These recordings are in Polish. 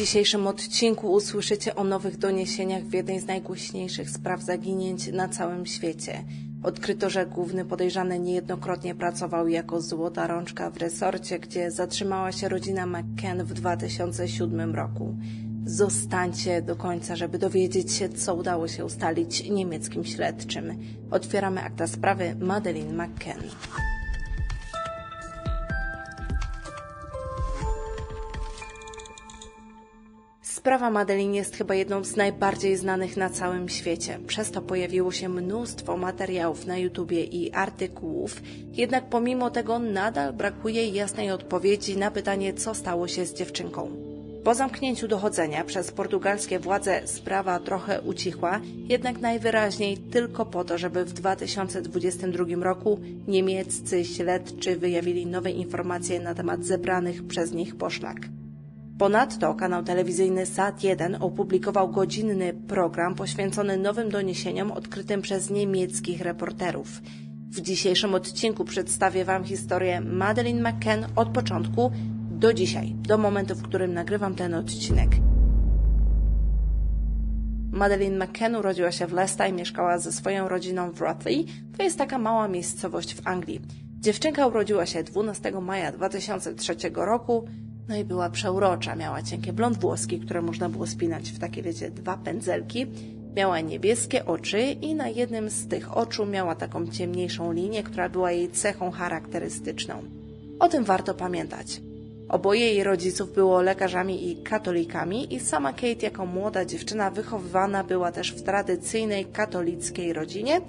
dzisiejszym odcinku usłyszycie o nowych doniesieniach w jednej z najgłośniejszych spraw zaginięć na całym świecie. Odkryto, że główny podejrzany niejednokrotnie pracował jako złota rączka w resorcie, gdzie zatrzymała się rodzina McCann w 2007 roku. Zostańcie do końca, żeby dowiedzieć się, co udało się ustalić niemieckim śledczym. Otwieramy akta sprawy Madeleine McCann. Sprawa Madeline jest chyba jedną z najbardziej znanych na całym świecie. Przez to pojawiło się mnóstwo materiałów na YouTubie i artykułów, jednak pomimo tego nadal brakuje jasnej odpowiedzi na pytanie, co stało się z dziewczynką. Po zamknięciu dochodzenia przez portugalskie władze sprawa trochę ucichła, jednak najwyraźniej tylko po to, żeby w 2022 roku niemieccy śledczy wyjawili nowe informacje na temat zebranych przez nich poszlak. Ponadto kanał telewizyjny SAT1 opublikował godzinny program poświęcony nowym doniesieniom odkrytym przez niemieckich reporterów. W dzisiejszym odcinku przedstawię Wam historię Madeleine McCann od początku do dzisiaj, do momentu, w którym nagrywam ten odcinek. Madeleine McCann urodziła się w Leicester i mieszkała ze swoją rodziną w Rothley. To jest taka mała miejscowość w Anglii. Dziewczynka urodziła się 12 maja 2003 roku no i była przeurocza. Miała cienkie blond włoski, które można było spinać w takie, wiecie, dwa pędzelki. Miała niebieskie oczy i na jednym z tych oczu miała taką ciemniejszą linię, która była jej cechą charakterystyczną. O tym warto pamiętać. Oboje jej rodziców było lekarzami i katolikami i sama Kate jako młoda dziewczyna wychowywana była też w tradycyjnej katolickiej rodzinie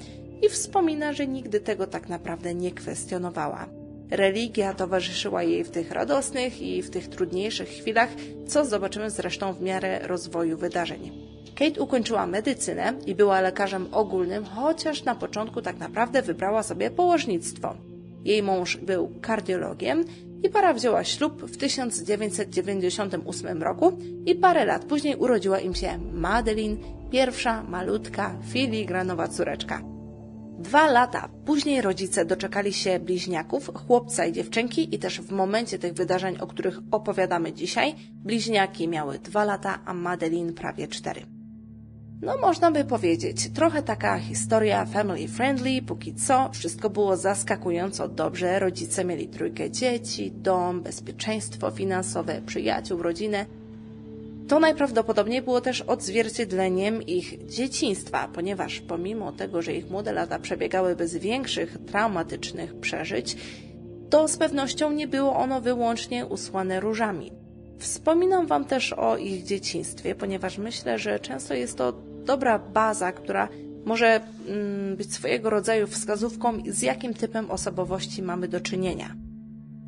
i wspomina, że nigdy tego tak naprawdę nie kwestionowała. Religia towarzyszyła jej w tych radosnych i w tych trudniejszych chwilach, co zobaczymy zresztą w miarę rozwoju wydarzeń. Kate ukończyła medycynę i była lekarzem ogólnym, chociaż na początku tak naprawdę wybrała sobie położnictwo. Jej mąż był kardiologiem i para wzięła ślub w 1998 roku i parę lat później urodziła im się Madeline, pierwsza malutka filigranowa córeczka. Dwa lata później rodzice doczekali się bliźniaków, chłopca i dziewczynki i też w momencie tych wydarzeń, o których opowiadamy dzisiaj, bliźniaki miały dwa lata, a Madeline prawie cztery. No można by powiedzieć, trochę taka historia family friendly, póki co wszystko było zaskakująco dobrze, rodzice mieli trójkę dzieci, dom, bezpieczeństwo finansowe, przyjaciół, rodzinę, to najprawdopodobniej było też odzwierciedleniem ich dzieciństwa, ponieważ pomimo tego, że ich młode lata przebiegały bez większych traumatycznych przeżyć, to z pewnością nie było ono wyłącznie usłane różami. Wspominam Wam też o ich dzieciństwie, ponieważ myślę, że często jest to dobra baza, która może mm, być swojego rodzaju wskazówką, z jakim typem osobowości mamy do czynienia.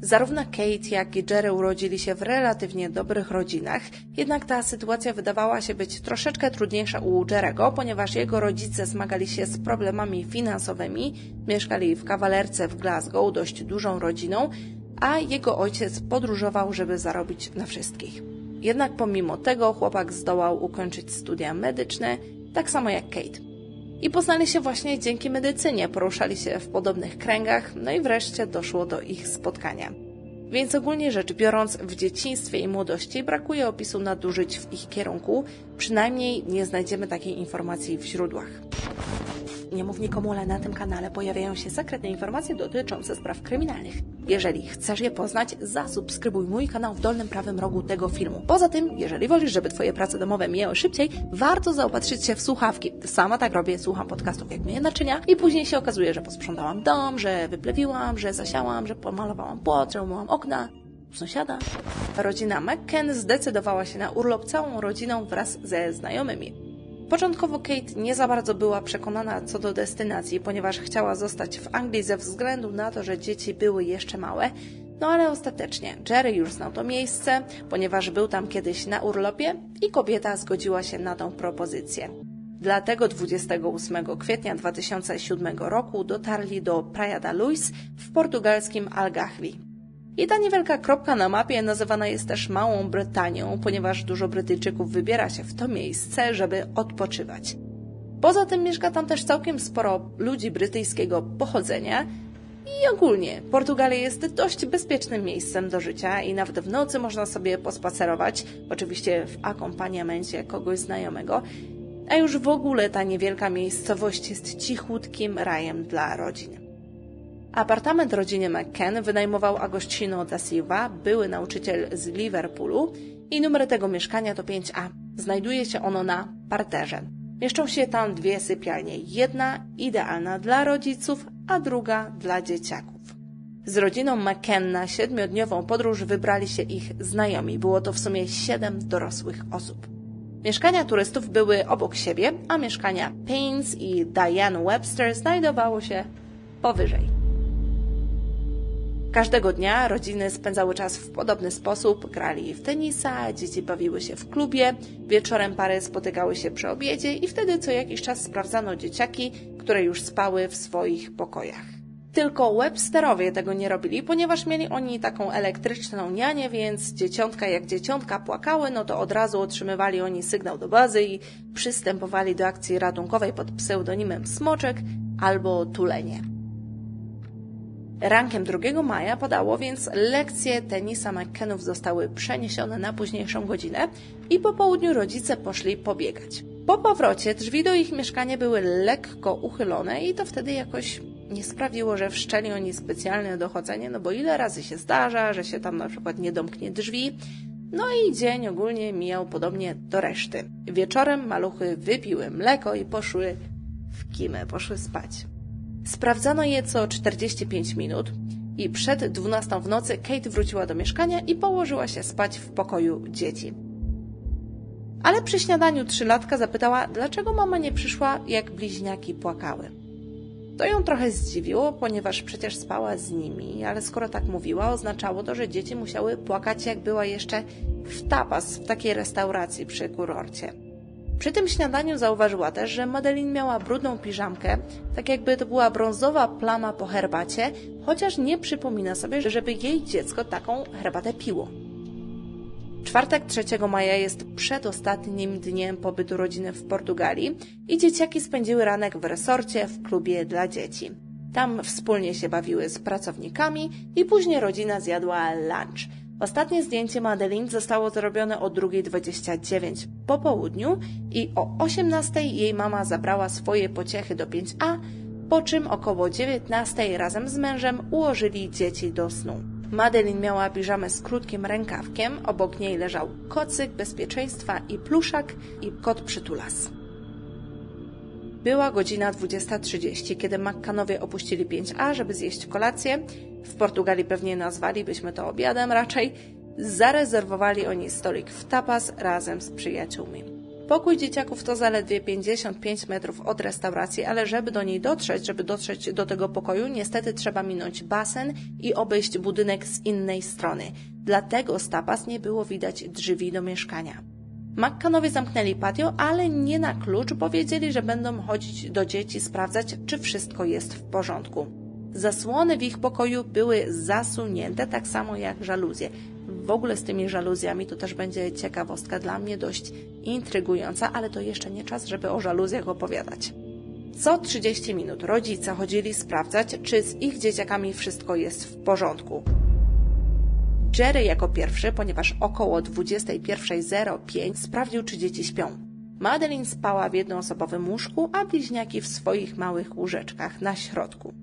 Zarówno Kate, jak i Jerry urodzili się w relatywnie dobrych rodzinach, jednak ta sytuacja wydawała się być troszeczkę trudniejsza u Jerego, ponieważ jego rodzice zmagali się z problemami finansowymi, mieszkali w kawalerce w Glasgow, dość dużą rodziną, a jego ojciec podróżował, żeby zarobić na wszystkich. Jednak pomimo tego chłopak zdołał ukończyć studia medyczne, tak samo jak Kate i poznali się właśnie dzięki medycynie, poruszali się w podobnych kręgach, no i wreszcie doszło do ich spotkania. Więc ogólnie rzecz biorąc, w dzieciństwie i młodości brakuje opisu nadużyć w ich kierunku, przynajmniej nie znajdziemy takiej informacji w źródłach. Nie mów nikomu, ale na tym kanale pojawiają się sekretne informacje dotyczące spraw kryminalnych. Jeżeli chcesz je poznać, zasubskrybuj mój kanał w dolnym prawym rogu tego filmu. Poza tym, jeżeli wolisz, żeby Twoje prace domowe mijały szybciej, warto zaopatrzyć się w słuchawki. Sama tak robię, słucham podcastów jak myję naczynia i później się okazuje, że posprzątałam dom, że wyplewiłam, że zasiałam, że pomalowałam płot, że umyłam okna sąsiada. Rodzina McKen zdecydowała się na urlop całą rodziną wraz ze znajomymi. Początkowo Kate nie za bardzo była przekonana co do destynacji, ponieważ chciała zostać w Anglii ze względu na to, że dzieci były jeszcze małe, no ale ostatecznie Jerry już znał to miejsce, ponieważ był tam kiedyś na urlopie i kobieta zgodziła się na tą propozycję. Dlatego 28 kwietnia 2007 roku dotarli do Praia da Luz w portugalskim Algarve. I ta niewielka kropka na mapie nazywana jest też Małą Brytanią, ponieważ dużo Brytyjczyków wybiera się w to miejsce, żeby odpoczywać. Poza tym mieszka tam też całkiem sporo ludzi brytyjskiego pochodzenia, I ogólnie Portugalia jest dość bezpiecznym miejscem do życia i nawet w nocy można sobie pospacerować, oczywiście w akompaniamencie kogoś znajomego. A już w ogóle ta niewielka miejscowość jest cichutkim rajem dla rodzin. Apartament rodziny McKen wynajmował Agostino da Silva, były nauczyciel z Liverpoolu i numer tego mieszkania to 5A. Znajduje się ono na parterze. Mieszczą się tam dwie sypialnie. Jedna idealna dla rodziców, a druga dla dzieciaków. Z rodziną McKen na siedmiodniową podróż wybrali się ich znajomi. Było to w sumie siedem dorosłych osób. Mieszkania turystów były obok siebie, a mieszkania Paynes i Diane Webster znajdowało się powyżej. Każdego dnia rodziny spędzały czas w podobny sposób, grali w tenisa, dzieci bawiły się w klubie, wieczorem pary spotykały się przy obiedzie i wtedy co jakiś czas sprawdzano dzieciaki, które już spały w swoich pokojach. Tylko Websterowie tego nie robili, ponieważ mieli oni taką elektryczną nianię, więc dzieciątka jak dzieciątka płakały, no to od razu otrzymywali oni sygnał do bazy i przystępowali do akcji ratunkowej pod pseudonimem Smoczek albo Tulenie. Rankiem 2 maja podało, więc lekcje tenisa McKenów zostały przeniesione na późniejszą godzinę i po południu rodzice poszli pobiegać. Po powrocie drzwi do ich mieszkania były lekko uchylone i to wtedy jakoś nie sprawiło, że wszczęli oni specjalne dochodzenie, no bo ile razy się zdarza, że się tam na przykład nie domknie drzwi. No i dzień ogólnie mijał podobnie do reszty. Wieczorem maluchy wypiły mleko i poszły w kimę, poszły spać. Sprawdzano je co 45 minut i przed 12 w nocy Kate wróciła do mieszkania i położyła się spać w pokoju dzieci. Ale przy śniadaniu trzylatka zapytała, dlaczego mama nie przyszła, jak bliźniaki płakały. To ją trochę zdziwiło, ponieważ przecież spała z nimi, ale skoro tak mówiła, oznaczało to, że dzieci musiały płakać, jak była jeszcze w tapas w takiej restauracji przy kurorcie. Przy tym śniadaniu zauważyła też, że Madeline miała brudną piżamkę, tak jakby to była brązowa plama po herbacie, chociaż nie przypomina sobie, żeby jej dziecko taką herbatę piło. Czwartek 3 maja jest przedostatnim dniem pobytu rodziny w Portugalii i dzieciaki spędziły ranek w resorcie w klubie dla dzieci. Tam wspólnie się bawiły z pracownikami i później rodzina zjadła lunch – Ostatnie zdjęcie Madeline zostało zrobione o 2.29 po południu i o 18.00 jej mama zabrała swoje pociechy do 5A, po czym około 19.00 razem z mężem ułożyli dzieci do snu. Madeline miała piżamę z krótkim rękawkiem, obok niej leżał kocyk bezpieczeństwa i pluszak i kot przytulas. Była godzina 20.30, kiedy Makkanowie opuścili 5A, żeby zjeść kolację. W Portugalii pewnie nazwalibyśmy to obiadem raczej. Zarezerwowali oni stolik w tapas razem z przyjaciółmi. Pokój dzieciaków to zaledwie 55 metrów od restauracji, ale żeby do niej dotrzeć, żeby dotrzeć do tego pokoju, niestety trzeba minąć basen i obejść budynek z innej strony. Dlatego z tapas nie było widać drzwi do mieszkania. Makkanowie zamknęli patio, ale nie na klucz, bo wiedzieli, że będą chodzić do dzieci sprawdzać, czy wszystko jest w porządku. Zasłony w ich pokoju były zasunięte, tak samo jak żaluzje. W ogóle z tymi żaluzjami to też będzie ciekawostka dla mnie dość intrygująca, ale to jeszcze nie czas, żeby o żaluzjach opowiadać. Co 30 minut rodzice chodzili sprawdzać, czy z ich dzieciakami wszystko jest w porządku. Jerry jako pierwszy, ponieważ około 21.05 sprawdził, czy dzieci śpią. Madeline spała w jednoosobowym łóżku, a bliźniaki w swoich małych łóżeczkach na środku.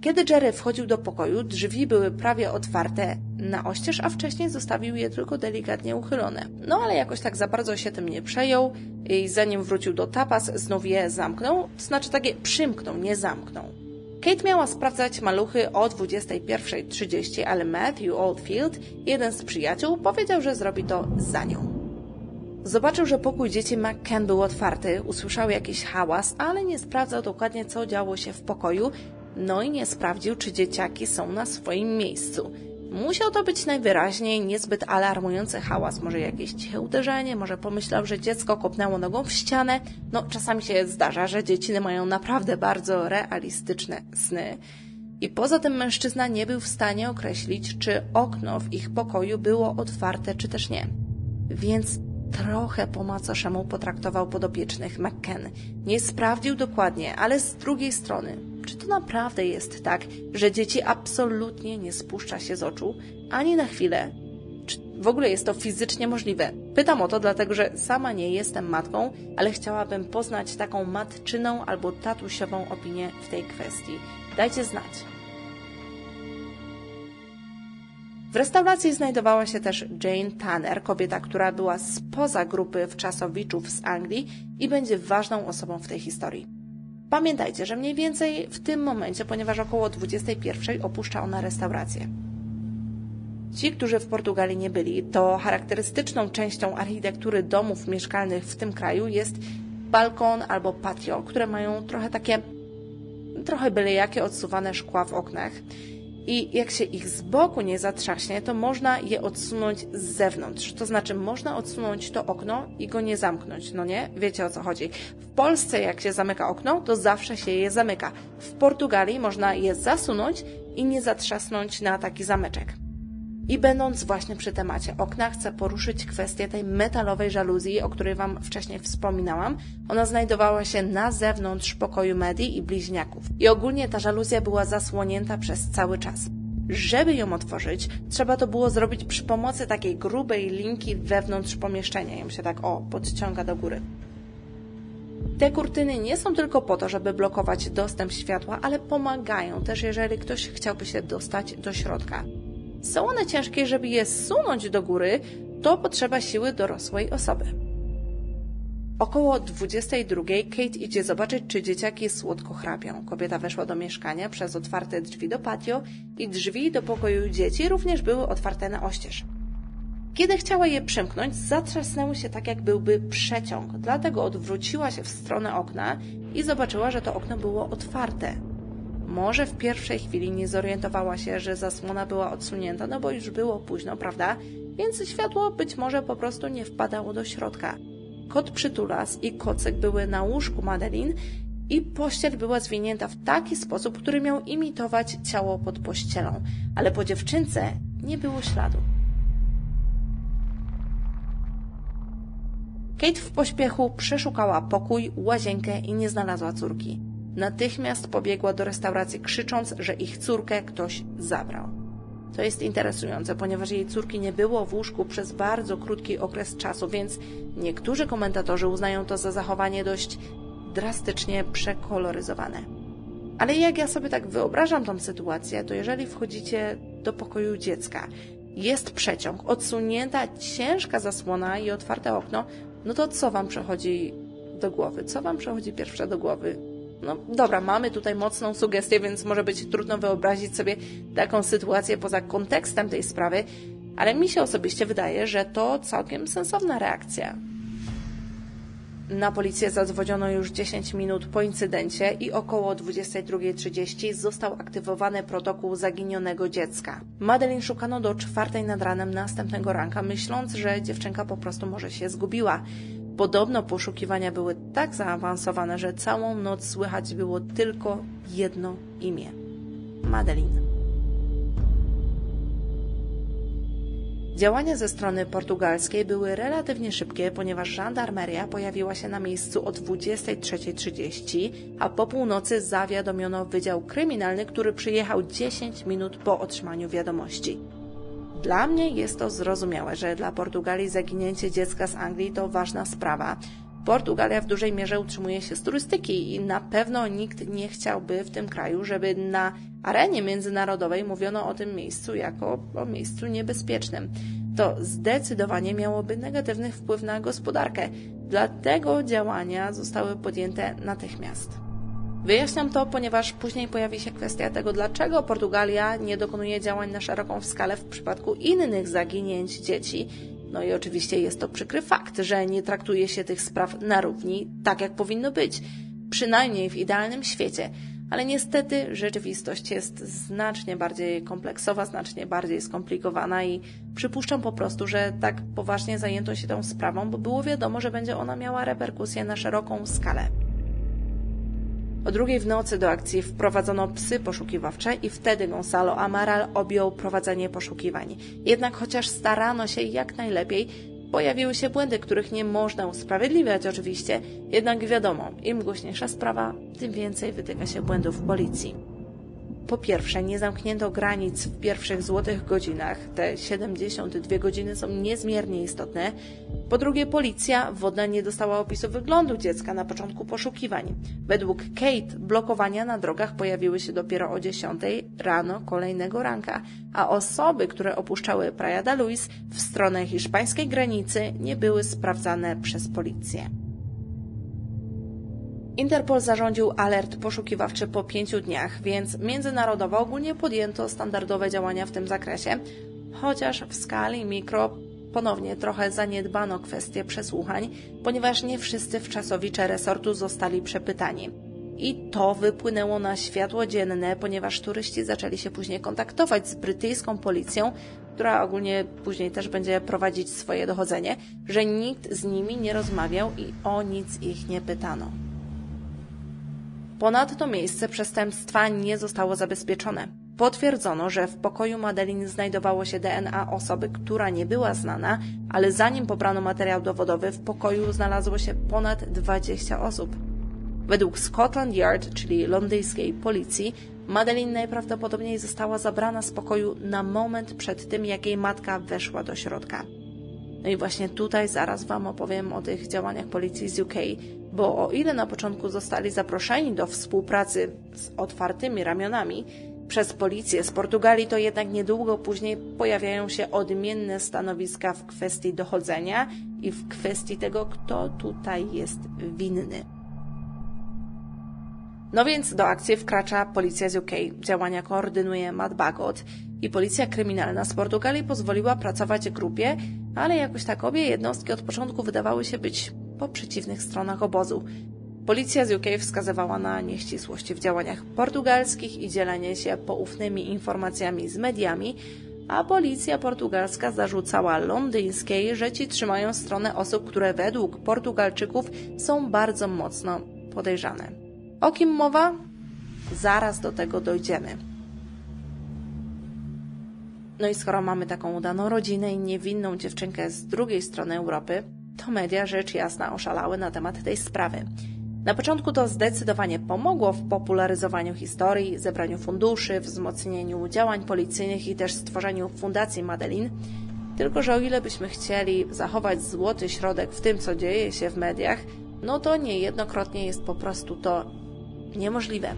Kiedy Jerry wchodził do pokoju, drzwi były prawie otwarte na oścież, a wcześniej zostawił je tylko delikatnie uchylone. No ale jakoś tak za bardzo się tym nie przejął i zanim wrócił do tapas, znów je zamknął, to znaczy takie przymknął, nie zamknął. Kate miała sprawdzać maluchy o 21.30, ale Matthew Oldfield, jeden z przyjaciół, powiedział, że zrobi to za nią. Zobaczył, że pokój dzieci McKen był otwarty, usłyszał jakiś hałas, ale nie sprawdzał dokładnie, co działo się w pokoju, no i nie sprawdził, czy dzieciaki są na swoim miejscu. Musiał to być najwyraźniej niezbyt alarmujący hałas, może jakieś ciche uderzenie, może pomyślał, że dziecko kopnęło nogą w ścianę. No, czasami się zdarza, że dzieci mają naprawdę bardzo realistyczne sny. I poza tym mężczyzna nie był w stanie określić, czy okno w ich pokoju było otwarte, czy też nie. Więc trochę po macoszemu potraktował podopiecznych McKen. Nie sprawdził dokładnie, ale z drugiej strony, czy to naprawdę jest tak, że dzieci absolutnie nie spuszcza się z oczu ani na chwilę. Czy w ogóle jest to fizycznie możliwe? Pytam o to, dlatego że sama nie jestem matką, ale chciałabym poznać taką matczyną albo tatusiową opinię w tej kwestii. Dajcie znać. W restauracji znajdowała się też Jane Tanner, kobieta, która była spoza grupy wczasowiczów z Anglii i będzie ważną osobą w tej historii. Pamiętajcie, że mniej więcej w tym momencie, ponieważ około 21 opuszcza ona restaurację. Ci, którzy w Portugalii nie byli, to charakterystyczną częścią architektury domów mieszkalnych w tym kraju jest balkon albo patio, które mają trochę takie, trochę byle jakie odsuwane szkła w oknach i jak się ich z boku nie zatrzaśnie, to można je odsunąć z zewnątrz. To znaczy, można odsunąć to okno i go nie zamknąć, no nie? Wiecie o co chodzi. W Polsce, jak się zamyka okno, to zawsze się je zamyka. W Portugalii można je zasunąć i nie zatrzasnąć na taki zameczek. I będąc właśnie przy temacie okna, chcę poruszyć kwestię tej metalowej żaluzji, o której Wam wcześniej wspominałam. Ona znajdowała się na zewnątrz pokoju Medi i bliźniaków. I ogólnie ta żaluzja była zasłonięta przez cały czas. Żeby ją otworzyć, trzeba to było zrobić przy pomocy takiej grubej linki wewnątrz pomieszczenia. Ją się tak o, podciąga do góry. Te kurtyny nie są tylko po to, żeby blokować dostęp światła, ale pomagają też, jeżeli ktoś chciałby się dostać do środka. Są one ciężkie, żeby je zsunąć do góry, to potrzeba siły dorosłej osoby. Około 22 Kate idzie zobaczyć, czy dzieciaki słodko chrapią. Kobieta weszła do mieszkania przez otwarte drzwi do patio i drzwi do pokoju dzieci również były otwarte na oścież. Kiedy chciała je przymknąć, zatrzasnęły się tak, jak byłby przeciąg, dlatego odwróciła się w stronę okna i zobaczyła, że to okno było otwarte. Może w pierwszej chwili nie zorientowała się, że zasłona była odsunięta, no bo już było późno, prawda? Więc światło być może po prostu nie wpadało do środka. Kot przytulas i kocyk były na łóżku Madeline i pościel była zwinięta w taki sposób, który miał imitować ciało pod pościelą, ale po dziewczynce nie było śladu. Kate w pośpiechu przeszukała pokój, łazienkę i nie znalazła córki. Natychmiast pobiegła do restauracji, krzycząc, że ich córkę ktoś zabrał. To jest interesujące, ponieważ jej córki nie było w łóżku przez bardzo krótki okres czasu, więc niektórzy komentatorzy uznają to za zachowanie dość drastycznie przekoloryzowane. Ale jak ja sobie tak wyobrażam tą sytuację, to jeżeli wchodzicie do pokoju dziecka, jest przeciąg, odsunięta ciężka zasłona i otwarte okno, no to co Wam przechodzi do głowy? Co Wam przechodzi pierwsze do głowy? No dobra, mamy tutaj mocną sugestię, więc może być trudno wyobrazić sobie taką sytuację poza kontekstem tej sprawy, ale mi się osobiście wydaje, że to całkiem sensowna reakcja. Na policję zadzwoniono już 10 minut po incydencie i około 22.30 został aktywowany protokół zaginionego dziecka. Madeline szukano do czwartej nad ranem następnego ranka, myśląc, że dziewczynka po prostu może się zgubiła. Podobno poszukiwania były tak zaawansowane, że całą noc słychać było tylko jedno imię Madeline. Działania ze strony portugalskiej były relatywnie szybkie, ponieważ żandarmeria pojawiła się na miejscu o 23.30, a po północy zawiadomiono Wydział Kryminalny, który przyjechał 10 minut po otrzymaniu wiadomości. Dla mnie jest to zrozumiałe, że dla Portugalii zaginięcie dziecka z Anglii to ważna sprawa. Portugalia w dużej mierze utrzymuje się z turystyki i na pewno nikt nie chciałby w tym kraju, żeby na arenie międzynarodowej mówiono o tym miejscu jako o miejscu niebezpiecznym. To zdecydowanie miałoby negatywny wpływ na gospodarkę. Dlatego działania zostały podjęte natychmiast. Wyjaśniam to, ponieważ później pojawi się kwestia tego, dlaczego Portugalia nie dokonuje działań na szeroką skalę w przypadku innych zaginięć dzieci. No i oczywiście jest to przykry fakt, że nie traktuje się tych spraw na równi, tak jak powinno być, przynajmniej w idealnym świecie. Ale niestety rzeczywistość jest znacznie bardziej kompleksowa, znacznie bardziej skomplikowana i przypuszczam po prostu, że tak poważnie zajęto się tą sprawą, bo było wiadomo, że będzie ona miała reperkusje na szeroką skalę. O drugiej w nocy do akcji wprowadzono psy poszukiwawcze i wtedy Gonzalo Amaral objął prowadzenie poszukiwań. Jednak chociaż starano się jak najlepiej, Pojawiły się błędy, których nie można usprawiedliwiać oczywiście, jednak wiadomo, im głośniejsza sprawa, tym więcej wytyka się błędów policji. Po pierwsze, nie zamknięto granic w pierwszych złotych godzinach. Te 72 godziny są niezmiernie istotne. Po drugie, policja wodna nie dostała opisu wyglądu dziecka na początku poszukiwań. Według Kate blokowania na drogach pojawiły się dopiero o 10 rano kolejnego ranka, a osoby, które opuszczały Praia da Luz w stronę hiszpańskiej granicy nie były sprawdzane przez policję. Interpol zarządził alert poszukiwawczy po pięciu dniach, więc międzynarodowo ogólnie podjęto standardowe działania w tym zakresie, chociaż w skali mikro ponownie trochę zaniedbano kwestię przesłuchań, ponieważ nie wszyscy wczasowicze resortu zostali przepytani. I to wypłynęło na światło dzienne, ponieważ turyści zaczęli się później kontaktować z brytyjską policją, która ogólnie później też będzie prowadzić swoje dochodzenie, że nikt z nimi nie rozmawiał i o nic ich nie pytano. Ponadto miejsce przestępstwa nie zostało zabezpieczone. Potwierdzono, że w pokoju Madeline znajdowało się DNA osoby, która nie była znana, ale zanim pobrano materiał dowodowy, w pokoju znalazło się ponad 20 osób. Według Scotland Yard, czyli londyńskiej policji, Madeline najprawdopodobniej została zabrana z pokoju na moment przed tym, jak jej matka weszła do środka. No i właśnie tutaj zaraz Wam opowiem o tych działaniach policji z UK, bo o ile na początku zostali zaproszeni do współpracy z otwartymi ramionami przez policję z Portugalii, to jednak niedługo później pojawiają się odmienne stanowiska w kwestii dochodzenia i w kwestii tego, kto tutaj jest winny. No więc do akcji wkracza policja z UK. Działania koordynuje Matt Bagot i policja kryminalna z Portugalii pozwoliła pracować grupie, ale jakoś tak obie jednostki od początku wydawały się być po przeciwnych stronach obozu. Policja z UK wskazywała na nieścisłości w działaniach portugalskich i dzielenie się poufnymi informacjami z mediami, a policja portugalska zarzucała londyńskiej, że ci trzymają stronę osób, które według Portugalczyków są bardzo mocno podejrzane. O kim mowa? Zaraz do tego dojdziemy. No i skoro mamy taką udaną rodzinę i niewinną dziewczynkę z drugiej strony Europy, to media rzecz jasna oszalały na temat tej sprawy. Na początku to zdecydowanie pomogło w popularyzowaniu historii, zebraniu funduszy, wzmocnieniu działań policyjnych i też stworzeniu Fundacji Madeline. Tylko, że o ile byśmy chcieli zachować złoty środek w tym, co dzieje się w mediach, no to niejednokrotnie jest po prostu to niemożliwe.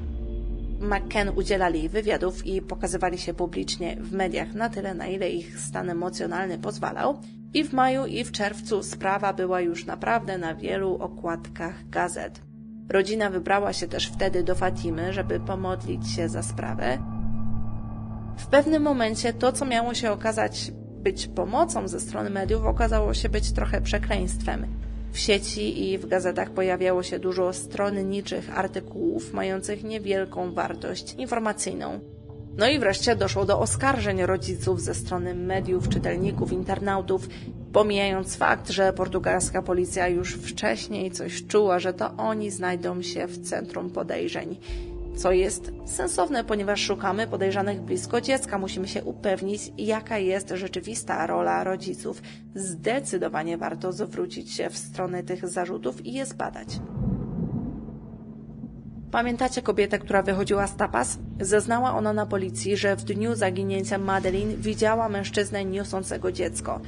McKen udzielali wywiadów i pokazywali się publicznie w mediach na tyle, na ile ich stan emocjonalny pozwalał. I w maju, i w czerwcu sprawa była już naprawdę na wielu okładkach gazet. Rodzina wybrała się też wtedy do Fatimy, żeby pomodlić się za sprawę. W pewnym momencie to, co miało się okazać być pomocą ze strony mediów, okazało się być trochę przekleństwem. W sieci i w gazetach pojawiało się dużo stronniczych artykułów mających niewielką wartość informacyjną. No i wreszcie doszło do oskarżeń rodziców ze strony mediów, czytelników, internautów, pomijając fakt, że portugalska policja już wcześniej coś czuła, że to oni znajdą się w centrum podejrzeń co jest sensowne, ponieważ szukamy podejrzanych blisko dziecka. Musimy się upewnić, jaka jest rzeczywista rola rodziców. Zdecydowanie warto zwrócić się w stronę tych zarzutów i je zbadać. Pamiętacie kobietę, która wychodziła z tapas? Zeznała ona na policji, że w dniu zaginięcia Madeline widziała mężczyznę niosącego dziecko.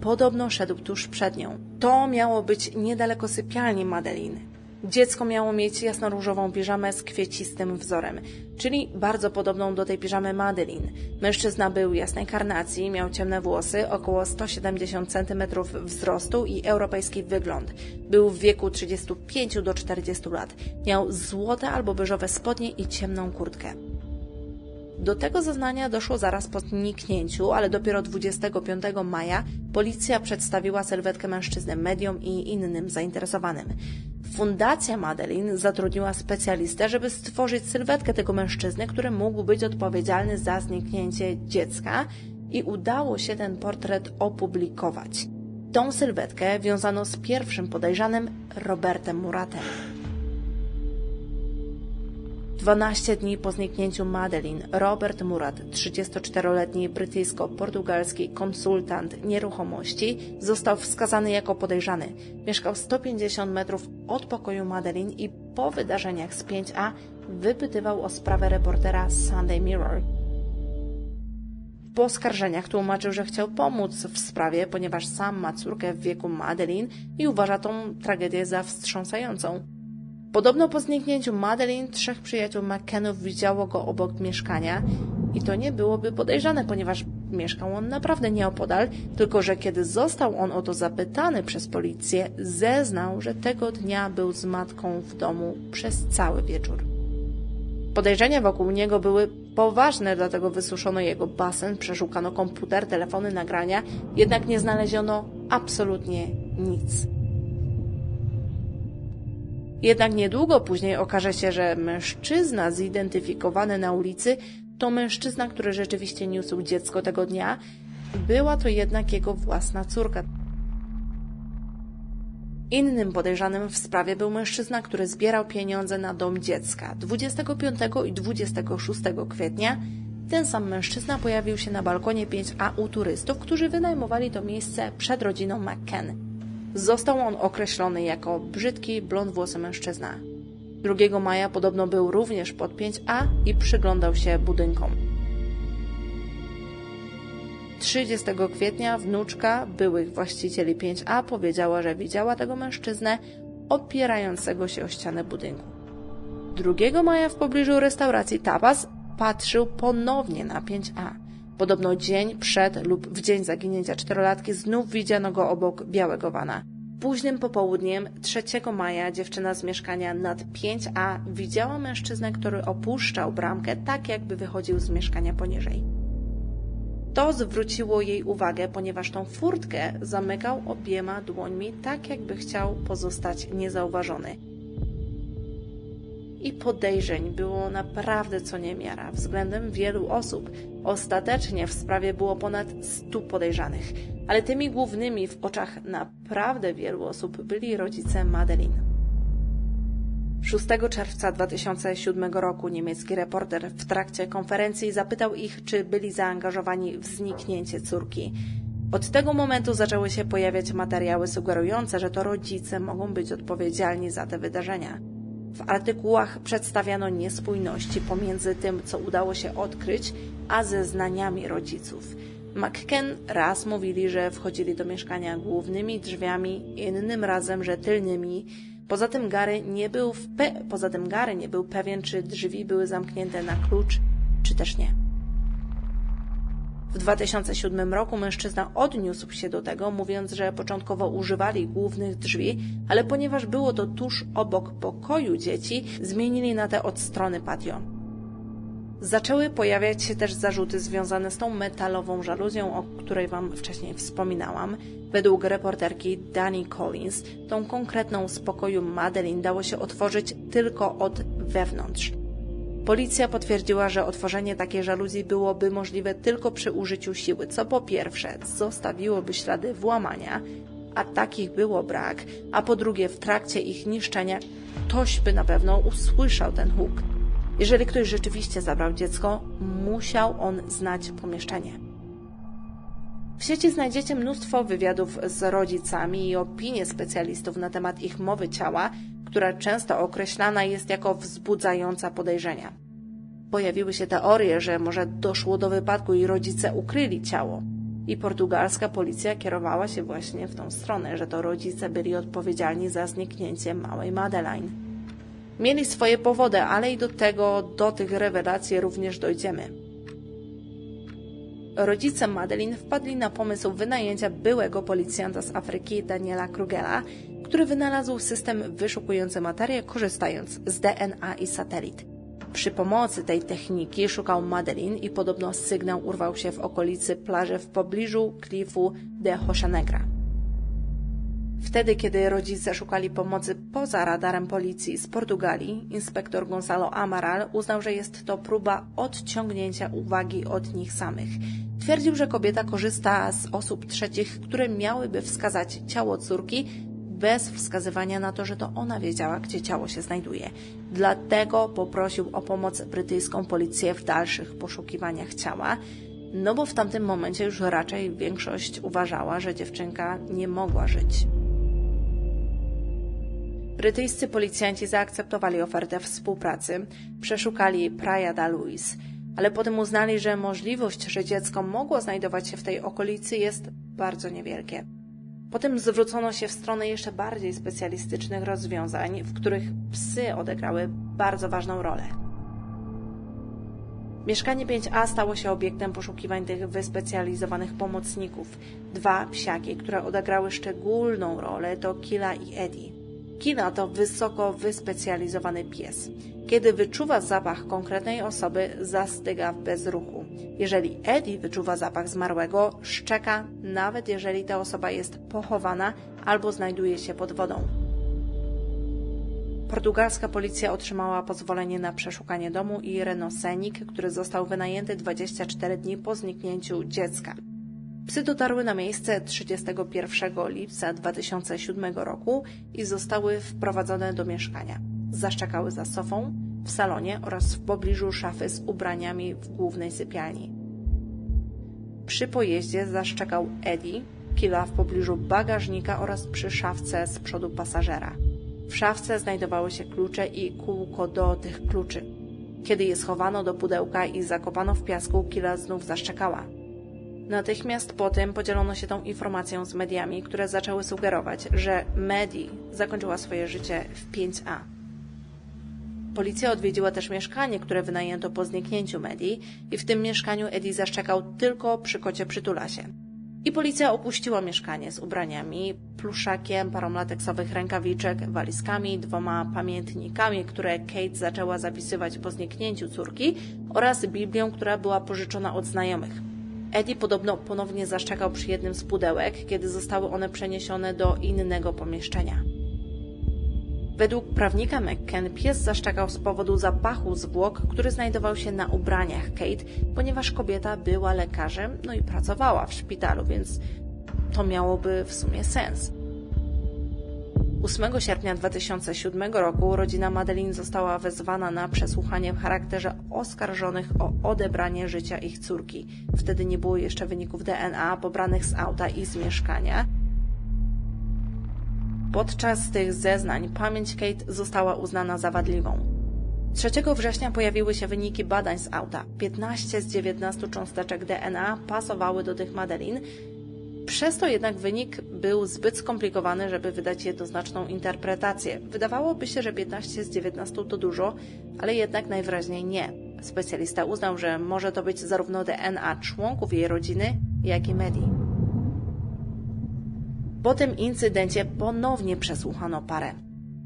Podobno szedł tuż przed nią. To miało być niedaleko sypialni Madeline. Dziecko miało mieć jasnoróżową piżamę z kwiecistym wzorem, czyli bardzo podobną do tej piżamy Madeline. Mężczyzna był jasnej karnacji, miał ciemne włosy, około 170 cm wzrostu i europejski wygląd. Był w wieku 35 do 40 lat. Miał złote albo beżowe spodnie i ciemną kurtkę. Do tego zeznania doszło zaraz po zniknięciu, ale dopiero 25 maja policja przedstawiła sylwetkę mężczyzny mediom i innym zainteresowanym. Fundacja Madeline zatrudniła specjalistę, żeby stworzyć sylwetkę tego mężczyzny, który mógł być odpowiedzialny za zniknięcie dziecka i udało się ten portret opublikować. Tą sylwetkę wiązano z pierwszym podejrzanym Robertem Muratem. 12 dni po zniknięciu Madeline, Robert Murat, 34-letni brytyjsko-portugalski konsultant nieruchomości, został wskazany jako podejrzany. Mieszkał 150 metrów od pokoju Madeline i po wydarzeniach z 5A wypytywał o sprawę reportera Sunday Mirror. Po oskarżeniach tłumaczył, że chciał pomóc w sprawie, ponieważ sam ma córkę w wieku Madeline i uważa tą tragedię za wstrząsającą. Podobno po zniknięciu Madeline trzech przyjaciół McKennów widziało go obok mieszkania i to nie byłoby podejrzane, ponieważ mieszkał on naprawdę nieopodal, tylko że kiedy został on o to zapytany przez policję, zeznał, że tego dnia był z matką w domu przez cały wieczór. Podejrzenia wokół niego były poważne, dlatego wysuszono jego basen, przeszukano komputer, telefony, nagrania, jednak nie znaleziono absolutnie nic. Jednak niedługo później okaże się, że mężczyzna zidentyfikowany na ulicy to mężczyzna, który rzeczywiście niósł dziecko tego dnia. Była to jednak jego własna córka. Innym podejrzanym w sprawie był mężczyzna, który zbierał pieniądze na dom dziecka. 25 i 26 kwietnia ten sam mężczyzna pojawił się na balkonie 5A u turystów, którzy wynajmowali to miejsce przed rodziną McKen. Został on określony jako brzydki, blondwłosy mężczyzna. 2 maja podobno był również pod 5A i przyglądał się budynkom. 30 kwietnia wnuczka byłych właścicieli 5A powiedziała, że widziała tego mężczyznę opierającego się o ścianę budynku. 2 maja w pobliżu restauracji Tapas patrzył ponownie na 5A. Podobno dzień przed lub w dzień zaginięcia czterolatki znów widziano go obok białego wana. Późnym popołudniem 3 maja dziewczyna z mieszkania nad 5A widziała mężczyznę, który opuszczał bramkę tak jakby wychodził z mieszkania poniżej. To zwróciło jej uwagę, ponieważ tą furtkę zamykał obiema dłońmi tak jakby chciał pozostać niezauważony i podejrzeń było naprawdę co niemiara względem wielu osób. Ostatecznie w sprawie było ponad 100 podejrzanych, ale tymi głównymi w oczach naprawdę wielu osób byli rodzice Madeline. 6 czerwca 2007 roku niemiecki reporter w trakcie konferencji zapytał ich, czy byli zaangażowani w zniknięcie córki. Od tego momentu zaczęły się pojawiać materiały sugerujące, że to rodzice mogą być odpowiedzialni za te wydarzenia. W artykułach przedstawiano niespójności pomiędzy tym, co udało się odkryć, a zeznaniami rodziców. McKen raz mówili, że wchodzili do mieszkania głównymi drzwiami, innym razem, że tylnymi. Poza tym Gary nie był, poza tym Gary nie był pewien, czy drzwi były zamknięte na klucz, czy też nie. W 2007 roku mężczyzna odniósł się do tego, mówiąc, że początkowo używali głównych drzwi, ale ponieważ było to tuż obok pokoju dzieci, zmienili na te od strony patio. Zaczęły pojawiać się też zarzuty związane z tą metalową żaluzją, o której Wam wcześniej wspominałam. Według reporterki Dani Collins, tą konkretną z pokoju Madeline dało się otworzyć tylko od wewnątrz. Policja potwierdziła, że otworzenie takiej żaluzji byłoby możliwe tylko przy użyciu siły, co po pierwsze zostawiłoby ślady włamania, a takich było brak, a po drugie w trakcie ich niszczenia ktoś by na pewno usłyszał ten huk. Jeżeli ktoś rzeczywiście zabrał dziecko, musiał on znać pomieszczenie. W sieci znajdziecie mnóstwo wywiadów z rodzicami i opinie specjalistów na temat ich mowy ciała, która często określana jest jako wzbudzająca podejrzenia. Pojawiły się teorie, że może doszło do wypadku i rodzice ukryli ciało. I portugalska policja kierowała się właśnie w tą stronę, że to rodzice byli odpowiedzialni za zniknięcie małej Madeline. Mieli swoje powody, ale i do tego, do tych rewelacji również dojdziemy. Rodzice Madeline wpadli na pomysł wynajęcia byłego policjanta z Afryki Daniela Krugela, który wynalazł system wyszukujący materię korzystając z DNA i satelit. Przy pomocy tej techniki szukał Madeline i podobno sygnał urwał się w okolicy plaży w pobliżu klifu de Negra. Wtedy, kiedy rodzice szukali pomocy poza radarem policji z Portugalii, inspektor Gonzalo Amaral uznał, że jest to próba odciągnięcia uwagi od nich samych. Twierdził, że kobieta korzysta z osób trzecich, które miałyby wskazać ciało córki bez wskazywania na to, że to ona wiedziała, gdzie ciało się znajduje. Dlatego poprosił o pomoc brytyjską policję w dalszych poszukiwaniach ciała, no bo w tamtym momencie już raczej większość uważała, że dziewczynka nie mogła żyć. Brytyjscy policjanci zaakceptowali ofertę współpracy, przeszukali Praia da Luis, ale potem uznali, że możliwość, że dziecko mogło znajdować się w tej okolicy jest bardzo niewielkie. Potem zwrócono się w stronę jeszcze bardziej specjalistycznych rozwiązań, w których psy odegrały bardzo ważną rolę. Mieszkanie 5A stało się obiektem poszukiwań tych wyspecjalizowanych pomocników. Dwa psiaki, które odegrały szczególną rolę, to Kila i Eddie. Kina to wysoko wyspecjalizowany pies. Kiedy wyczuwa zapach konkretnej osoby, zastyga w bezruchu. Jeżeli Eddie wyczuwa zapach zmarłego, szczeka, nawet jeżeli ta osoba jest pochowana albo znajduje się pod wodą. Portugalska policja otrzymała pozwolenie na przeszukanie domu i renosenik, który został wynajęty 24 dni po zniknięciu dziecka. Psy dotarły na miejsce 31 lipca 2007 roku i zostały wprowadzone do mieszkania. Zaszczekały za sofą, w salonie oraz w pobliżu szafy z ubraniami w głównej sypialni. Przy pojeździe zaszczekał Eddie, Killa w pobliżu bagażnika oraz przy szafce z przodu pasażera. W szafce znajdowały się klucze i kółko do tych kluczy. Kiedy je schowano do pudełka i zakopano w piasku, Killa znów zaszczekała. Natychmiast potem podzielono się tą informacją z mediami, które zaczęły sugerować, że Medi zakończyła swoje życie w 5A. Policja odwiedziła też mieszkanie, które wynajęto po zniknięciu Medi i w tym mieszkaniu Eddie zaszczekał tylko przy kocie przytulasie. I policja opuściła mieszkanie z ubraniami, pluszakiem, parą lateksowych rękawiczek, walizkami, dwoma pamiętnikami, które Kate zaczęła zapisywać po zniknięciu córki oraz Biblią, która była pożyczona od znajomych. Eddie podobno ponownie zaszczekał przy jednym z pudełek, kiedy zostały one przeniesione do innego pomieszczenia. Według prawnika McKen pies zaszczekał z powodu zapachu zwłok, który znajdował się na ubraniach Kate, ponieważ kobieta była lekarzem, no i pracowała w szpitalu, więc to miałoby w sumie sens. 8 sierpnia 2007 roku rodzina Madeline została wezwana na przesłuchanie w charakterze oskarżonych o odebranie życia ich córki. Wtedy nie było jeszcze wyników DNA pobranych z auta i z mieszkania. Podczas tych zeznań pamięć Kate została uznana za wadliwą. 3 września pojawiły się wyniki badań z auta. 15 z 19 cząsteczek DNA pasowały do tych Madeline, przez to jednak wynik był zbyt skomplikowany, żeby wydać jednoznaczną interpretację. Wydawałoby się, że 15 z 19 to dużo, ale jednak najwyraźniej nie. Specjalista uznał, że może to być zarówno DNA członków jej rodziny, jak i Medi. Po tym incydencie ponownie przesłuchano parę.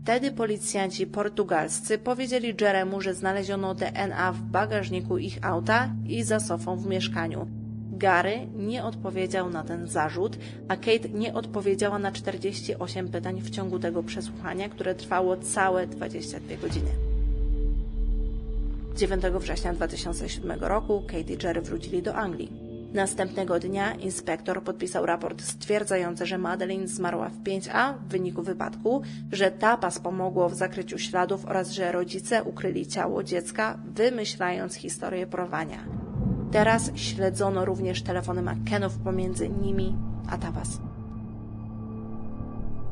Wtedy policjanci portugalscy powiedzieli Jeremu, że znaleziono DNA w bagażniku ich auta i za sofą w mieszkaniu. Gary nie odpowiedział na ten zarzut, a Kate nie odpowiedziała na 48 pytań w ciągu tego przesłuchania, które trwało całe 22 godziny. 9 września 2007 roku Kate i Jerry wrócili do Anglii. Następnego dnia inspektor podpisał raport stwierdzający, że Madeline zmarła w 5A w wyniku wypadku, że tapas pomogło w zakryciu śladów oraz że rodzice ukryli ciało dziecka, wymyślając historię porwania. Teraz śledzono również telefony McKennów pomiędzy nimi a Tawas.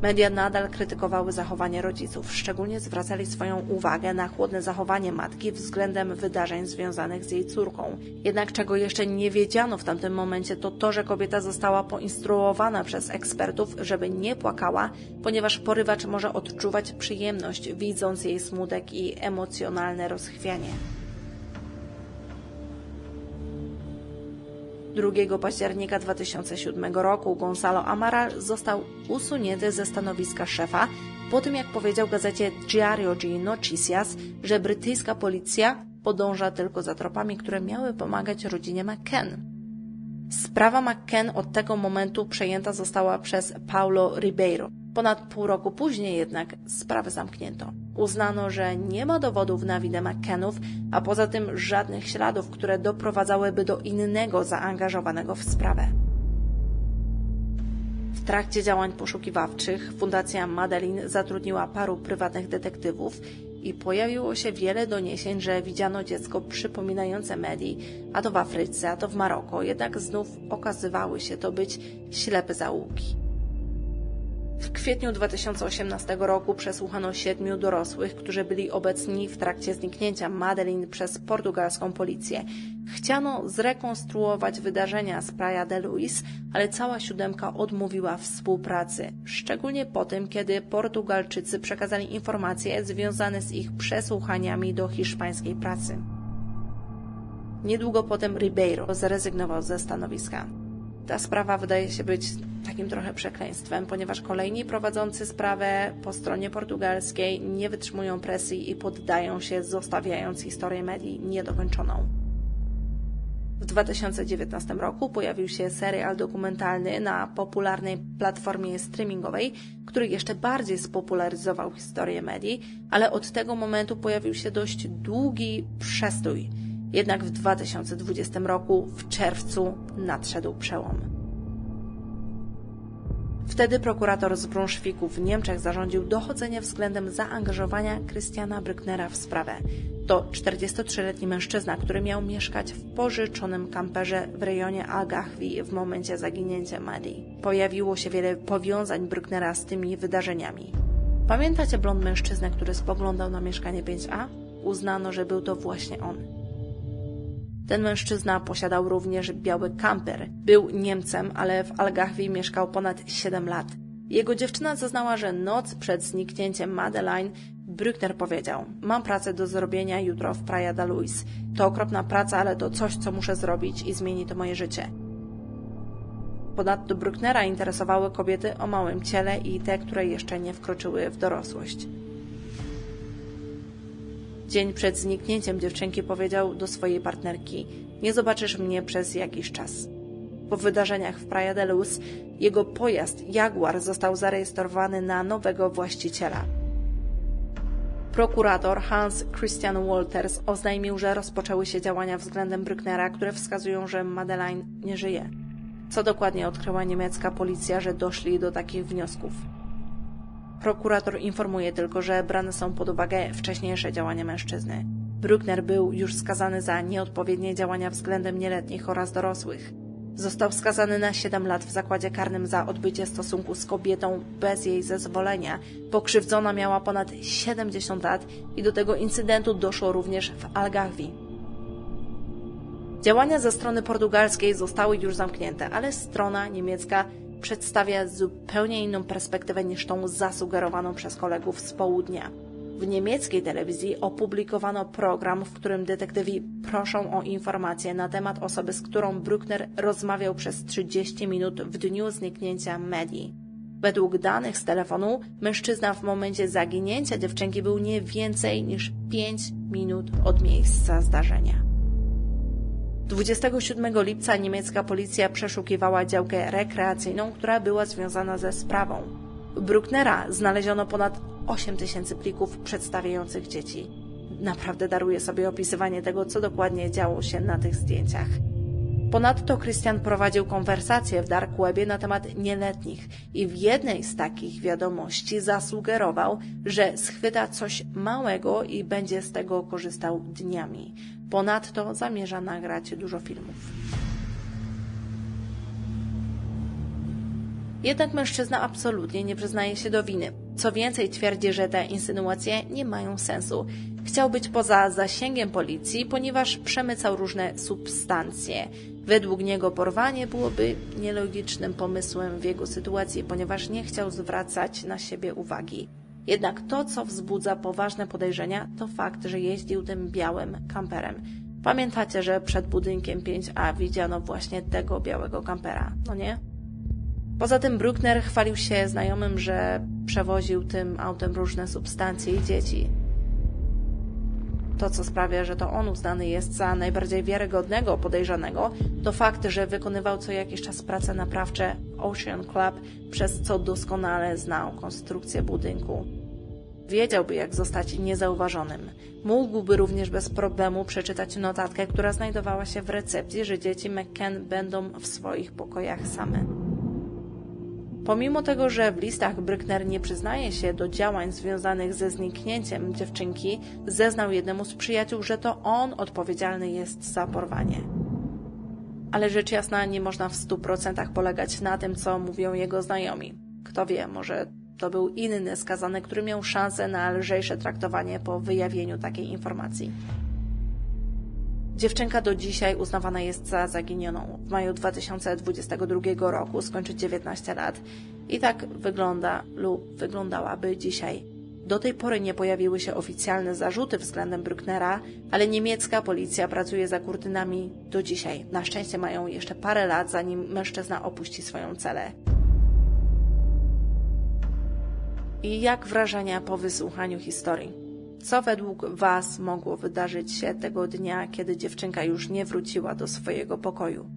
Media nadal krytykowały zachowanie rodziców, szczególnie zwracali swoją uwagę na chłodne zachowanie matki względem wydarzeń związanych z jej córką. Jednak czego jeszcze nie wiedziano w tamtym momencie, to to, że kobieta została poinstruowana przez ekspertów, żeby nie płakała, ponieważ porywacz może odczuwać przyjemność, widząc jej smutek i emocjonalne rozchwianie. 2 października 2007 roku Gonzalo Amara został usunięty ze stanowiska szefa po tym, jak powiedział gazecie Diario de Noticias, że brytyjska policja podąża tylko za tropami, które miały pomagać rodzinie McKen. Sprawa McKen od tego momentu przejęta została przez Paulo Ribeiro. Ponad pół roku później jednak sprawę zamknięto. Uznano, że nie ma dowodów na winę McKennów, a poza tym żadnych śladów, które doprowadzałyby do innego zaangażowanego w sprawę. W trakcie działań poszukiwawczych Fundacja Madeline zatrudniła paru prywatnych detektywów i pojawiło się wiele doniesień, że widziano dziecko przypominające Medi, a to w Afryce, a to w Maroko, jednak znów okazywały się to być ślepe zaułki. W kwietniu 2018 roku przesłuchano siedmiu dorosłych, którzy byli obecni w trakcie zniknięcia Madeline przez portugalską policję. Chciano zrekonstruować wydarzenia z Praia de Luis, ale cała siódemka odmówiła współpracy, szczególnie po tym, kiedy Portugalczycy przekazali informacje związane z ich przesłuchaniami do hiszpańskiej pracy. Niedługo potem Ribeiro zrezygnował ze stanowiska. Ta sprawa wydaje się być takim trochę przekleństwem, ponieważ kolejni prowadzący sprawę po stronie portugalskiej nie wytrzymują presji i poddają się, zostawiając historię medii niedokończoną. W 2019 roku pojawił się serial dokumentalny na popularnej platformie streamingowej, który jeszcze bardziej spopularyzował historię medii, ale od tego momentu pojawił się dość długi przestój. Jednak w 2020 roku, w czerwcu, nadszedł przełom. Wtedy prokurator z Brunszwiku w Niemczech zarządził dochodzenie względem zaangażowania Christiana Brücknera w sprawę. To 43-letni mężczyzna, który miał mieszkać w pożyczonym kamperze w rejonie Agachwi w momencie zaginięcia Maddie. Pojawiło się wiele powiązań Brücknera z tymi wydarzeniami. Pamiętacie blond mężczyznę, który spoglądał na mieszkanie 5A? Uznano, że był to właśnie on. Ten mężczyzna posiadał również biały kamper. Był Niemcem, ale w Algachwi mieszkał ponad 7 lat. Jego dziewczyna zeznała, że noc przed zniknięciem Madeline Brückner powiedział: Mam pracę do zrobienia jutro w Praia da Luis. To okropna praca, ale to coś, co muszę zrobić i zmieni to moje życie. Ponadto Brucknera interesowały kobiety o małym ciele i te, które jeszcze nie wkroczyły w dorosłość. Dzień przed zniknięciem dziewczynki powiedział do swojej partnerki: Nie zobaczysz mnie przez jakiś czas. Po wydarzeniach w Praia de Luz jego pojazd Jaguar został zarejestrowany na nowego właściciela. Prokurator Hans Christian Walters oznajmił, że rozpoczęły się działania względem Brücknera, które wskazują, że Madeleine nie żyje. Co dokładnie odkryła niemiecka policja, że doszli do takich wniosków? Prokurator informuje tylko, że brane są pod uwagę wcześniejsze działania mężczyzny. Bruckner był już skazany za nieodpowiednie działania względem nieletnich oraz dorosłych. Został skazany na 7 lat w zakładzie karnym za odbycie stosunku z kobietą bez jej zezwolenia. Pokrzywdzona miała ponad 70 lat i do tego incydentu doszło również w Algarve. Działania ze strony portugalskiej zostały już zamknięte, ale strona niemiecka przedstawia zupełnie inną perspektywę niż tą zasugerowaną przez kolegów z południa. W niemieckiej telewizji opublikowano program, w którym detektywi proszą o informacje na temat osoby, z którą Bruckner rozmawiał przez 30 minut w dniu zniknięcia Medi. Według danych z telefonu, mężczyzna w momencie zaginięcia dziewczynki był nie więcej niż 5 minut od miejsca zdarzenia. 27 lipca niemiecka policja przeszukiwała działkę rekreacyjną, która była związana ze sprawą. Brucknera znaleziono ponad 8 tysięcy plików przedstawiających dzieci. Naprawdę daruję sobie opisywanie tego, co dokładnie działo się na tych zdjęciach. Ponadto Christian prowadził konwersacje w dark webie na temat nieletnich i w jednej z takich wiadomości zasugerował, że schwyta coś małego i będzie z tego korzystał dniami. Ponadto zamierza nagrać dużo filmów. Jednak mężczyzna absolutnie nie przyznaje się do winy. Co więcej, twierdzi, że te insynuacje nie mają sensu. Chciał być poza zasięgiem policji, ponieważ przemycał różne substancje. Według niego porwanie byłoby nielogicznym pomysłem w jego sytuacji, ponieważ nie chciał zwracać na siebie uwagi. Jednak to, co wzbudza poważne podejrzenia, to fakt, że jeździł tym białym kamperem. Pamiętacie, że przed budynkiem 5A widziano właśnie tego białego kampera, no nie? Poza tym Bruckner chwalił się znajomym, że przewoził tym autem różne substancje i dzieci. To, co sprawia, że to on uznany jest za najbardziej wiarygodnego podejrzanego, to fakt, że wykonywał co jakiś czas prace naprawcze Ocean Club, przez co doskonale znał konstrukcję budynku. Wiedziałby, jak zostać niezauważonym. Mógłby również bez problemu przeczytać notatkę, która znajdowała się w recepcji, że dzieci McKen będą w swoich pokojach same. Pomimo tego, że w listach Brückner nie przyznaje się do działań związanych ze zniknięciem dziewczynki, zeznał jednemu z przyjaciół, że to on odpowiedzialny jest za porwanie. Ale rzecz jasna, nie można w stu procentach polegać na tym, co mówią jego znajomi. Kto wie, może to był inny skazany, który miał szansę na lżejsze traktowanie po wyjawieniu takiej informacji. Dziewczynka do dzisiaj uznawana jest za zaginioną. W maju 2022 roku skończy 19 lat i tak wygląda lub wyglądałaby dzisiaj. Do tej pory nie pojawiły się oficjalne zarzuty względem Brucknera, ale niemiecka policja pracuje za kurtynami do dzisiaj. Na szczęście mają jeszcze parę lat, zanim mężczyzna opuści swoją celę. I jak wrażenia po wysłuchaniu historii? Co według Was mogło wydarzyć się tego dnia, kiedy dziewczynka już nie wróciła do swojego pokoju?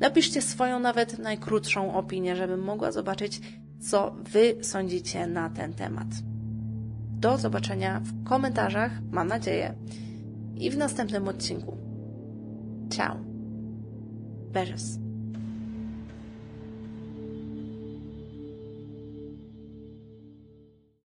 Napiszcie swoją, nawet najkrótszą opinię, żebym mogła zobaczyć, co Wy sądzicie na ten temat. Do zobaczenia w komentarzach, mam nadzieję, i w następnym odcinku. Ciao. Beijos.